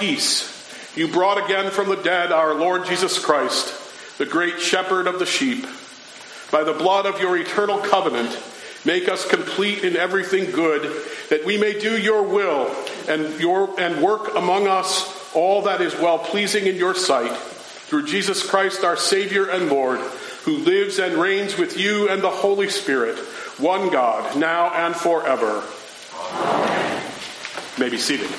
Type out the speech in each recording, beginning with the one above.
peace, you brought again from the dead our Lord Jesus Christ, the great shepherd of the sheep. By the blood of your eternal covenant, make us complete in everything good, that we may do your will and, your, and work among us all that is well pleasing in your sight. Through Jesus Christ, our Savior and Lord, who lives and reigns with you and the Holy Spirit, one God, now and forever. Amen. May be seated.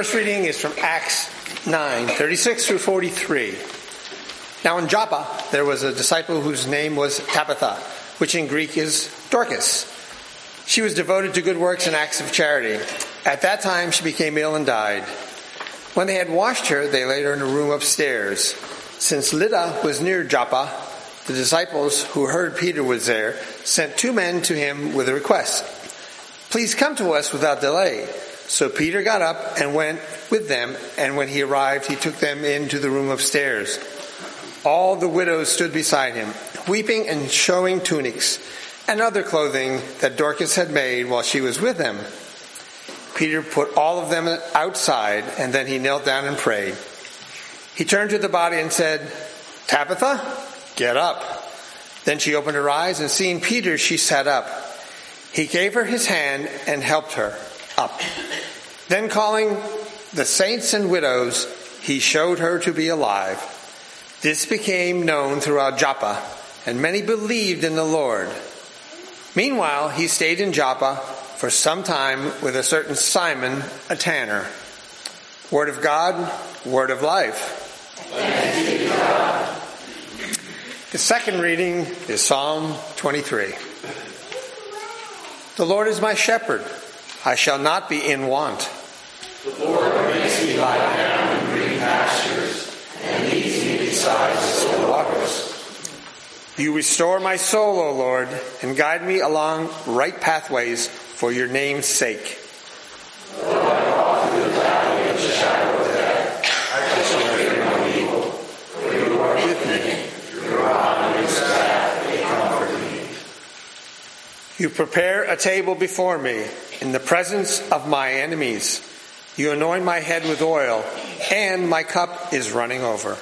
First reading is from Acts 9, 36 through 43. Now in Joppa, there was a disciple whose name was Tabitha, which in Greek is Dorcas. She was devoted to good works and acts of charity. At that time, she became ill and died. When they had washed her, they laid her in a room upstairs. Since Lydda was near Joppa, the disciples who heard Peter was there sent two men to him with a request. Please come to us without delay. So Peter got up and went with them, and when he arrived, he took them into the room upstairs. All the widows stood beside him, weeping and showing tunics and other clothing that Dorcas had made while she was with them. Peter put all of them outside, and then he knelt down and prayed. He turned to the body and said, Tabitha, get up. Then she opened her eyes, and seeing Peter, she sat up. He gave her his hand and helped her up. Then calling the saints and widows, he showed her to be alive. This became known throughout Joppa, and many believed in the Lord. Meanwhile, he stayed in Joppa for some time with a certain Simon, a tanner. Word of God, word of life. The second reading is Psalm 23. The Lord is my shepherd. I shall not be in want. The Lord makes me lie down in green pastures and leads me beside the still waters. You restore my soul, O Lord, and guide me along right pathways for your name's sake. Though I walk through the valley of the shadow of death, I shall fear no evil, for you are with me. Your rod and your staff they comfort me You prepare a table before me in the presence of my enemies. You anoint my head with oil, and my cup is running over.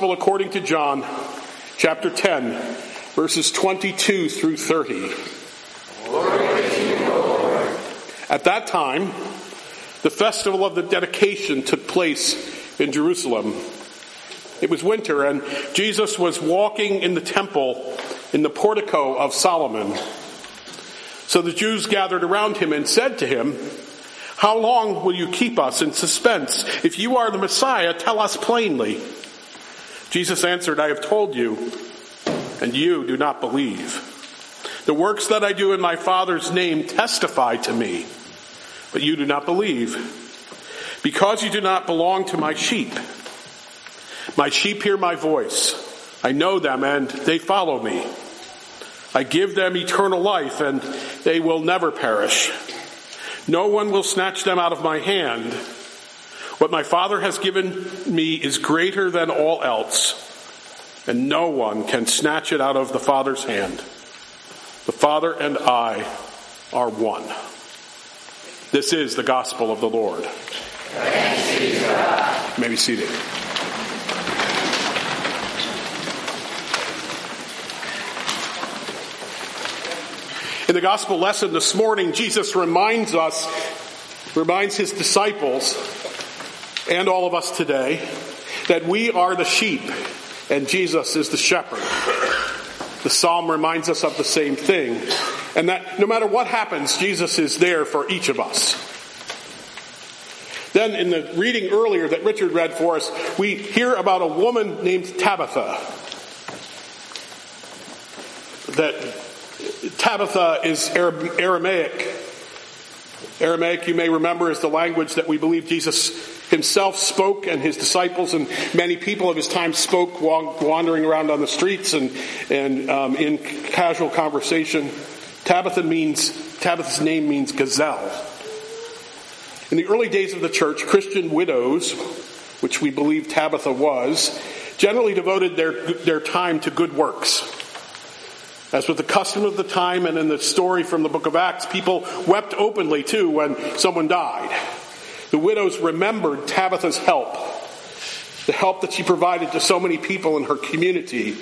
Gospel according to John, chapter 10, verses 22 through 30. At that time, the festival of the dedication took place in Jerusalem. It was winter, and Jesus was walking in the temple in the portico of Solomon. So the Jews gathered around him and said to him, How long will you keep us in suspense? If you are the Messiah, tell us plainly. Jesus answered, I have told you, and you do not believe. The works that I do in my Father's name testify to me, but you do not believe. Because you do not belong to my sheep. My sheep hear my voice. I know them and they follow me. I give them eternal life and they will never perish. No one will snatch them out of my hand. What my Father has given me is greater than all else and no one can snatch it out of the Father's hand. The Father and I are one. This is the gospel of the Lord. May be seated. In the gospel lesson this morning, Jesus reminds us, reminds his disciples, and all of us today, that we are the sheep and Jesus is the shepherd. The psalm reminds us of the same thing, and that no matter what happens, Jesus is there for each of us. Then, in the reading earlier that Richard read for us, we hear about a woman named Tabitha. That Tabitha is Aramaic. Aramaic, you may remember, is the language that we believe Jesus himself spoke and his disciples and many people of his time spoke while wandering around on the streets and, and um, in casual conversation. Tabitha means, Tabitha's name means gazelle. In the early days of the church, Christian widows, which we believe Tabitha was, generally devoted their, their time to good works. As with the custom of the time and in the story from the book of Acts, people wept openly too when someone died. The widows remembered Tabitha's help, the help that she provided to so many people in her community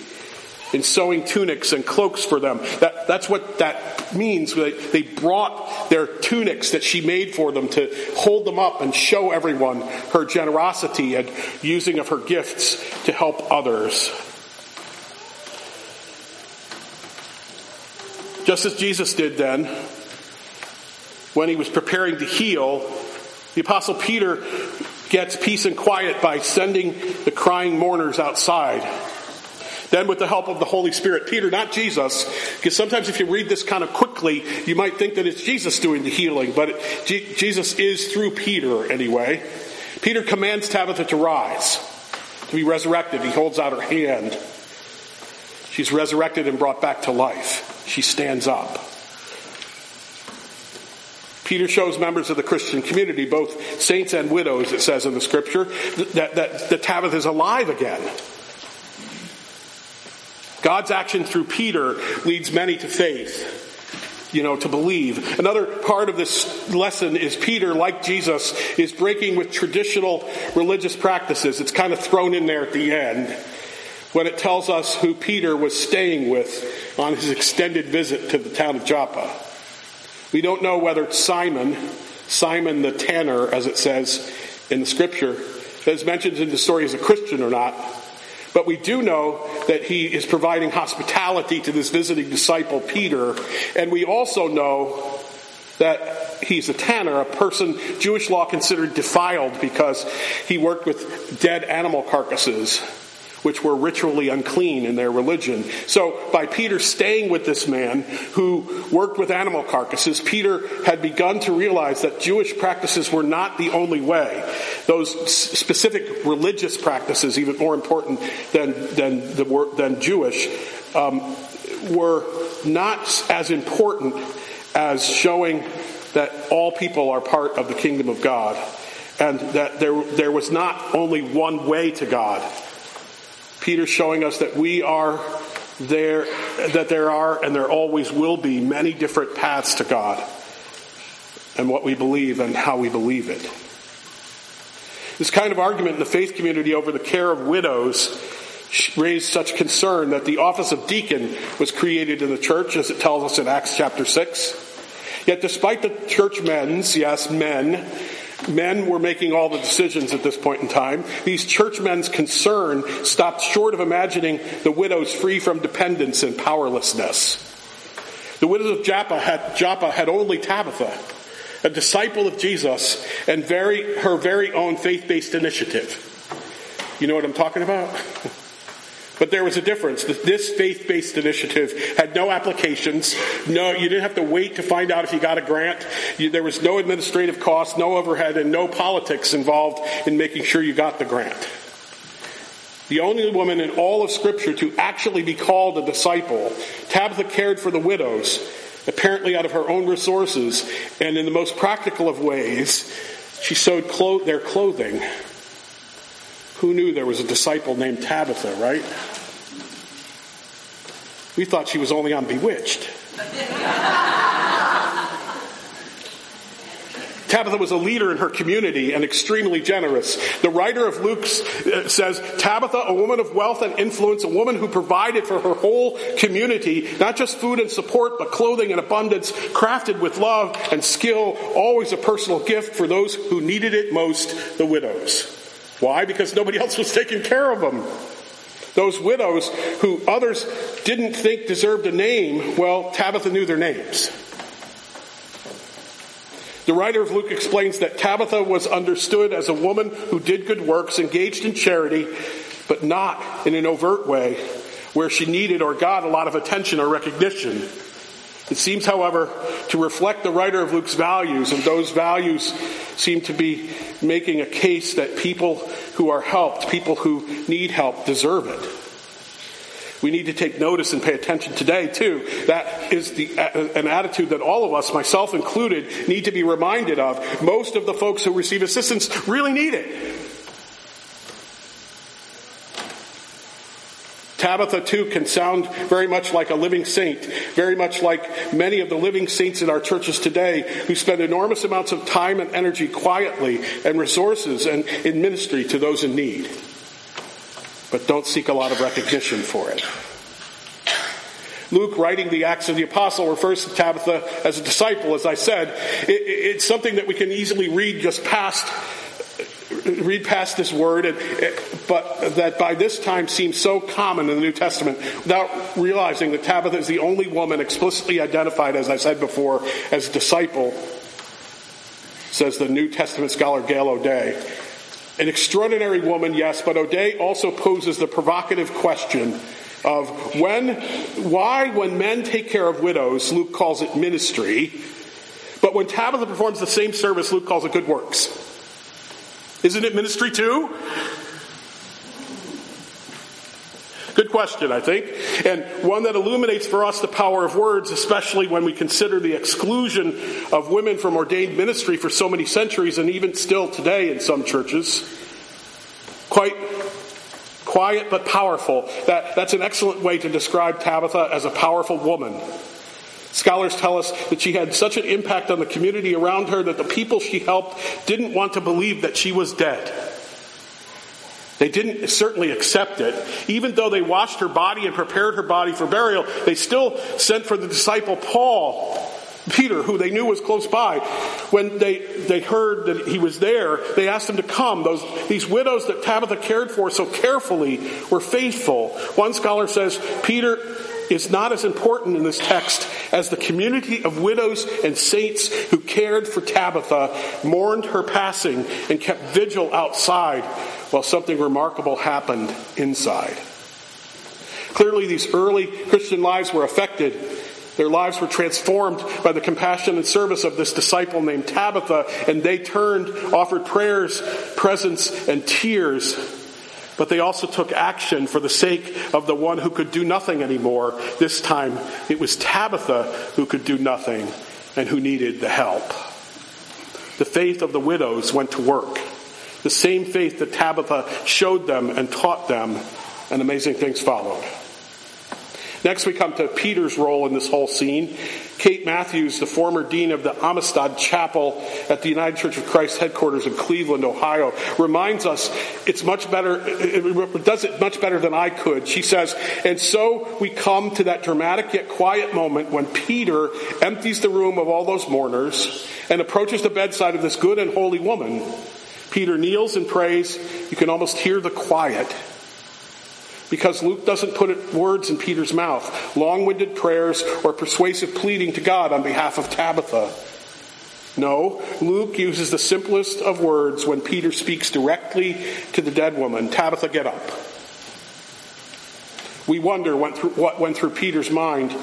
in sewing tunics and cloaks for them. That, that's what that means. They, they brought their tunics that she made for them to hold them up and show everyone her generosity and using of her gifts to help others. Just as Jesus did then, when he was preparing to heal, the apostle Peter gets peace and quiet by sending the crying mourners outside. Then with the help of the Holy Spirit, Peter, not Jesus, because sometimes if you read this kind of quickly, you might think that it's Jesus doing the healing, but G- Jesus is through Peter anyway. Peter commands Tabitha to rise, to be resurrected. He holds out her hand. She's resurrected and brought back to life she stands up. Peter shows members of the Christian community, both saints and widows, it says in the scripture, that, that, that Tabitha is alive again. God's action through Peter leads many to faith, you know, to believe. Another part of this lesson is Peter, like Jesus, is breaking with traditional religious practices. It's kind of thrown in there at the end when it tells us who Peter was staying with on his extended visit to the town of Joppa. We don't know whether Simon, Simon the tanner, as it says in the scripture, that is mentioned in the story as a Christian or not. but we do know that he is providing hospitality to this visiting disciple, Peter. And we also know that he's a tanner, a person Jewish law considered defiled because he worked with dead animal carcasses which were ritually unclean in their religion. So, by Peter staying with this man who worked with animal carcasses, Peter had begun to realize that Jewish practices were not the only way. Those specific religious practices, even more important than, than, the, than Jewish, um, were not as important as showing that all people are part of the kingdom of God and that there, there was not only one way to God Peter's showing us that we are there, that there are and there always will be many different paths to God and what we believe and how we believe it. This kind of argument in the faith community over the care of widows raised such concern that the office of deacon was created in the church, as it tells us in Acts chapter 6. Yet, despite the church men's, yes, men, men were making all the decisions at this point in time. These churchmen's concern stopped short of imagining the widows free from dependence and powerlessness. The widows of Joppa had, Joppa had only Tabitha, a disciple of Jesus, and very, her very own faith-based initiative. You know what I'm talking about? But there was a difference. This faith-based initiative had no applications. No, you didn't have to wait to find out if you got a grant. You, there was no administrative cost, no overhead, and no politics involved in making sure you got the grant. The only woman in all of Scripture to actually be called a disciple, Tabitha cared for the widows, apparently out of her own resources, and in the most practical of ways, she sewed clo- their clothing who knew there was a disciple named Tabitha, right? We thought she was only on Bewitched. Tabitha was a leader in her community and extremely generous. The writer of Luke uh, says, Tabitha, a woman of wealth and influence, a woman who provided for her whole community, not just food and support, but clothing and abundance, crafted with love and skill, always a personal gift for those who needed it most, the widows. Why? Because nobody else was taking care of them. Those widows who others didn't think deserved a name, well, Tabitha knew their names. The writer of Luke explains that Tabitha was understood as a woman who did good works, engaged in charity, but not in an overt way where she needed or got a lot of attention or recognition. It seems, however, to reflect the writer of Luke's values, and those values seem to be making a case that people who are helped, people who need help, deserve it. We need to take notice and pay attention today, too. That is the, uh, an attitude that all of us, myself included, need to be reminded of. Most of the folks who receive assistance really need it. Tabitha, too, can sound very much like a living saint, very much like many of the living saints in our churches today who spend enormous amounts of time and energy quietly and resources and in ministry to those in need. But don't seek a lot of recognition for it. Luke, writing the Acts of the Apostle, refers to Tabitha as a disciple. As I said, it, it's something that we can easily read just past read past this word, and, eh, but that by this time seems so common in the New Testament without realizing that Tabitha is the only woman explicitly identified, as I said before, as a disciple, says the New Testament scholar Gail O'Day. An extraordinary woman, yes, but O'Day also poses the provocative question of when, why, when men take care of widows, Luke calls it ministry, but when Tabitha performs the same service, Luke calls it good works. Isn't it ministry too? Good question, I think, and one that illuminates for us the power of words, especially when we consider the exclusion of women from ordained ministry for so many centuries and even still today in some churches. Quite quiet but powerful. That, that's an excellent way to describe Tabitha as a powerful woman. Scholars tell us that she had such an impact on the community around her that the people she helped didn't want to believe that she was dead. They didn't certainly accept it. Even though they washed her body and prepared her body for burial, they still sent for the disciple Paul, Peter, who they knew was close by, when they, they heard that he was there, they asked him to come. Those, these widows that Tabitha cared for so carefully were faithful. One scholar says Peter is not as important in this text as the community of widows and saints who cared for Tabitha, mourned her passing, and kept vigil outside while something remarkable happened inside. Clearly, these early Christian lives were affected. Their lives were transformed by the compassion and service of this disciple named Tabitha, and they turned, offered prayers, presence, and tears but they also took action for the sake of the one who could do nothing anymore. This time it was Tabitha who could do nothing and who needed the help. The faith of the widows went to work. The same faith that Tabitha showed them and taught them, and amazing things followed. Next, we come to Peter's role in this whole scene. Kate Matthews, the former dean of the Amistad Chapel at the United Church of Christ headquarters in Cleveland, Ohio, reminds us it's much better, it does it much better than I could. She says, and so we come to that dramatic yet quiet moment when Peter empties the room of all those mourners and approaches the bedside of this good and holy woman. Peter kneels and prays. You can almost hear the quiet because Luke doesn't put words in Peter's mouth, long winded prayers or persuasive pleading to God on behalf of Tabitha. No, Luke uses the simplest of words when Peter speaks directly to the dead woman Tabitha, get up. We wonder what went through Peter's mind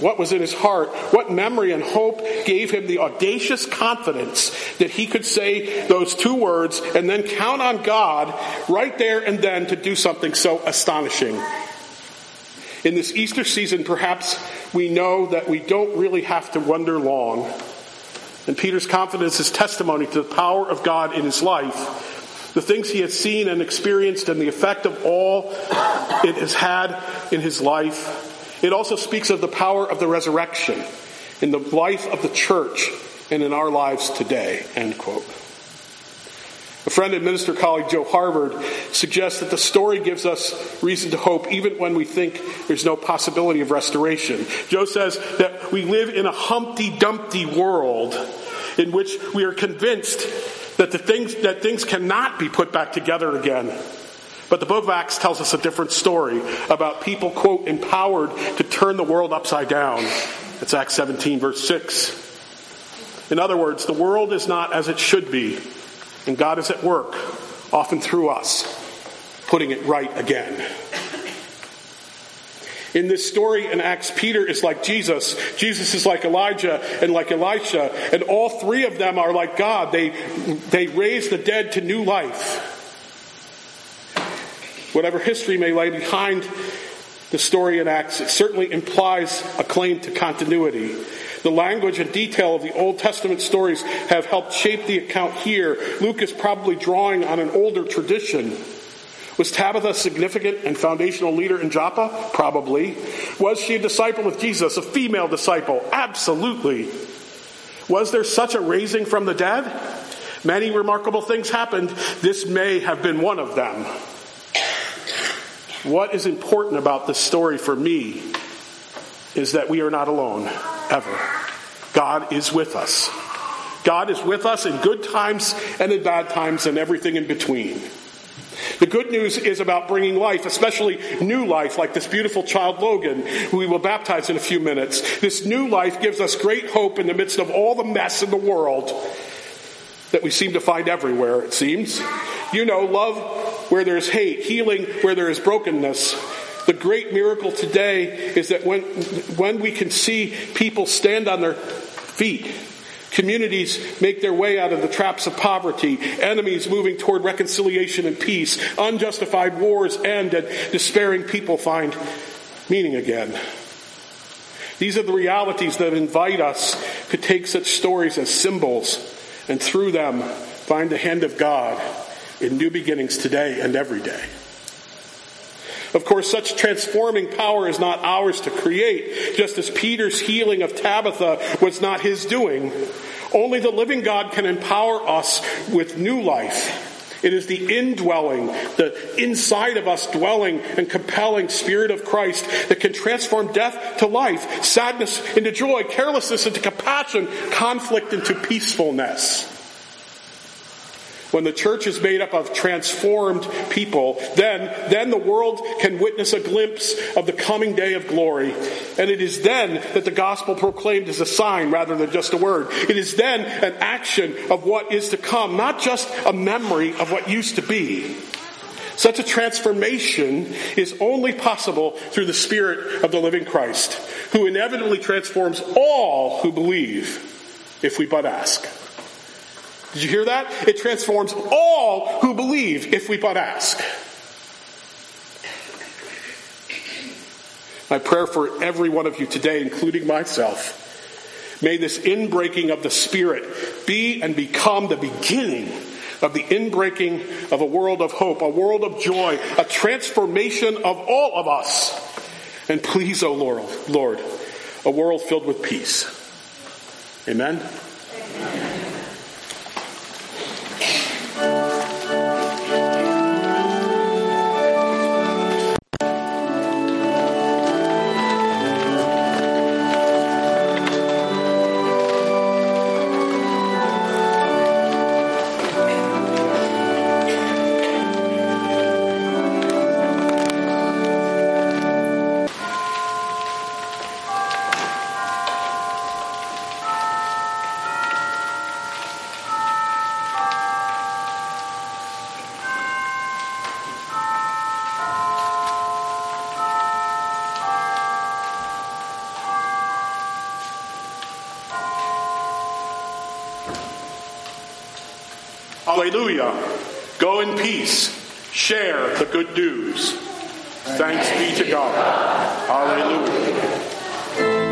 what was in his heart? What memory and hope gave him the audacious confidence that he could say those two words and then count on God right there and then to do something so astonishing? In this Easter season, perhaps we know that we don't really have to wonder long. And Peter's confidence is testimony to the power of God in his life, the things he has seen and experienced, and the effect of all it has had in his life it also speaks of the power of the resurrection in the life of the church and in our lives today. End quote. A friend and minister colleague, Joe Harvard, suggests that the story gives us reason to hope even when we think there's no possibility of restoration. Joe says that we live in a Humpty Dumpty world in which we are convinced that the things that things cannot be put back together again but the book of Acts tells us a different story about people, quote, empowered to turn the world upside down. That's Acts 17, verse 6. In other words, the world is not as it should be, and God is at work, often through us, putting it right again. In this story in Acts, Peter is like Jesus. Jesus is like Elijah and like Elisha. And all three of them are like God. They, they raise the dead to new life. Whatever history may lie behind the story in Acts, it certainly implies a claim to continuity. The language and detail of the Old Testament stories have helped shape the account here. Luke is probably drawing on an older tradition. Was Tabitha a significant and foundational leader in Joppa? Probably. Was she a disciple of Jesus, a female disciple? Absolutely. Was there such a raising from the dead? Many remarkable things happened. This may have been one of them. What is important about this story for me is that we are not alone, ever. God is with us. God is with us in good times and in bad times and everything in between. The good news is about bringing life, especially new life, like this beautiful child Logan, who we will baptize in a few minutes. This new life gives us great hope in the midst of all the mess in the world that we seem to find everywhere, it seems. You know, love where there's hate, healing where there is brokenness. The great miracle today is that when, when we can see people stand on their feet, communities make their way out of the traps of poverty, enemies moving toward reconciliation and peace, unjustified wars end, and despairing people find meaning again. These are the realities that invite us to take such stories as symbols and through them find the hand of God in new beginnings today and every day. Of course, such transforming power is not ours to create, just as Peter's healing of Tabitha was not his doing. Only the living God can empower us with new life. It is the indwelling, the inside of us dwelling and compelling Spirit of Christ that can transform death to life, sadness into joy, carelessness into compassion, conflict into peacefulness. When the church is made up of transformed people, then, then the world can witness a glimpse of the coming day of glory. And it is then that the gospel proclaimed is a sign rather than just a word. It is then an action of what is to come, not just a memory of what used to be. Such a transformation is only possible through the Spirit of the living Christ, who inevitably transforms all who believe, if we but ask. Did you hear that? It transforms all who believe if we but ask. My prayer for every one of you today, including myself, may this inbreaking of the Spirit be and become the beginning of the inbreaking of a world of hope, a world of joy, a transformation of all of us. And please, O oh Lord, Lord, a world filled with peace. Amen. Amen. Thank you. Hallelujah. Go in peace. Share the good news. Thanks be to God. Hallelujah.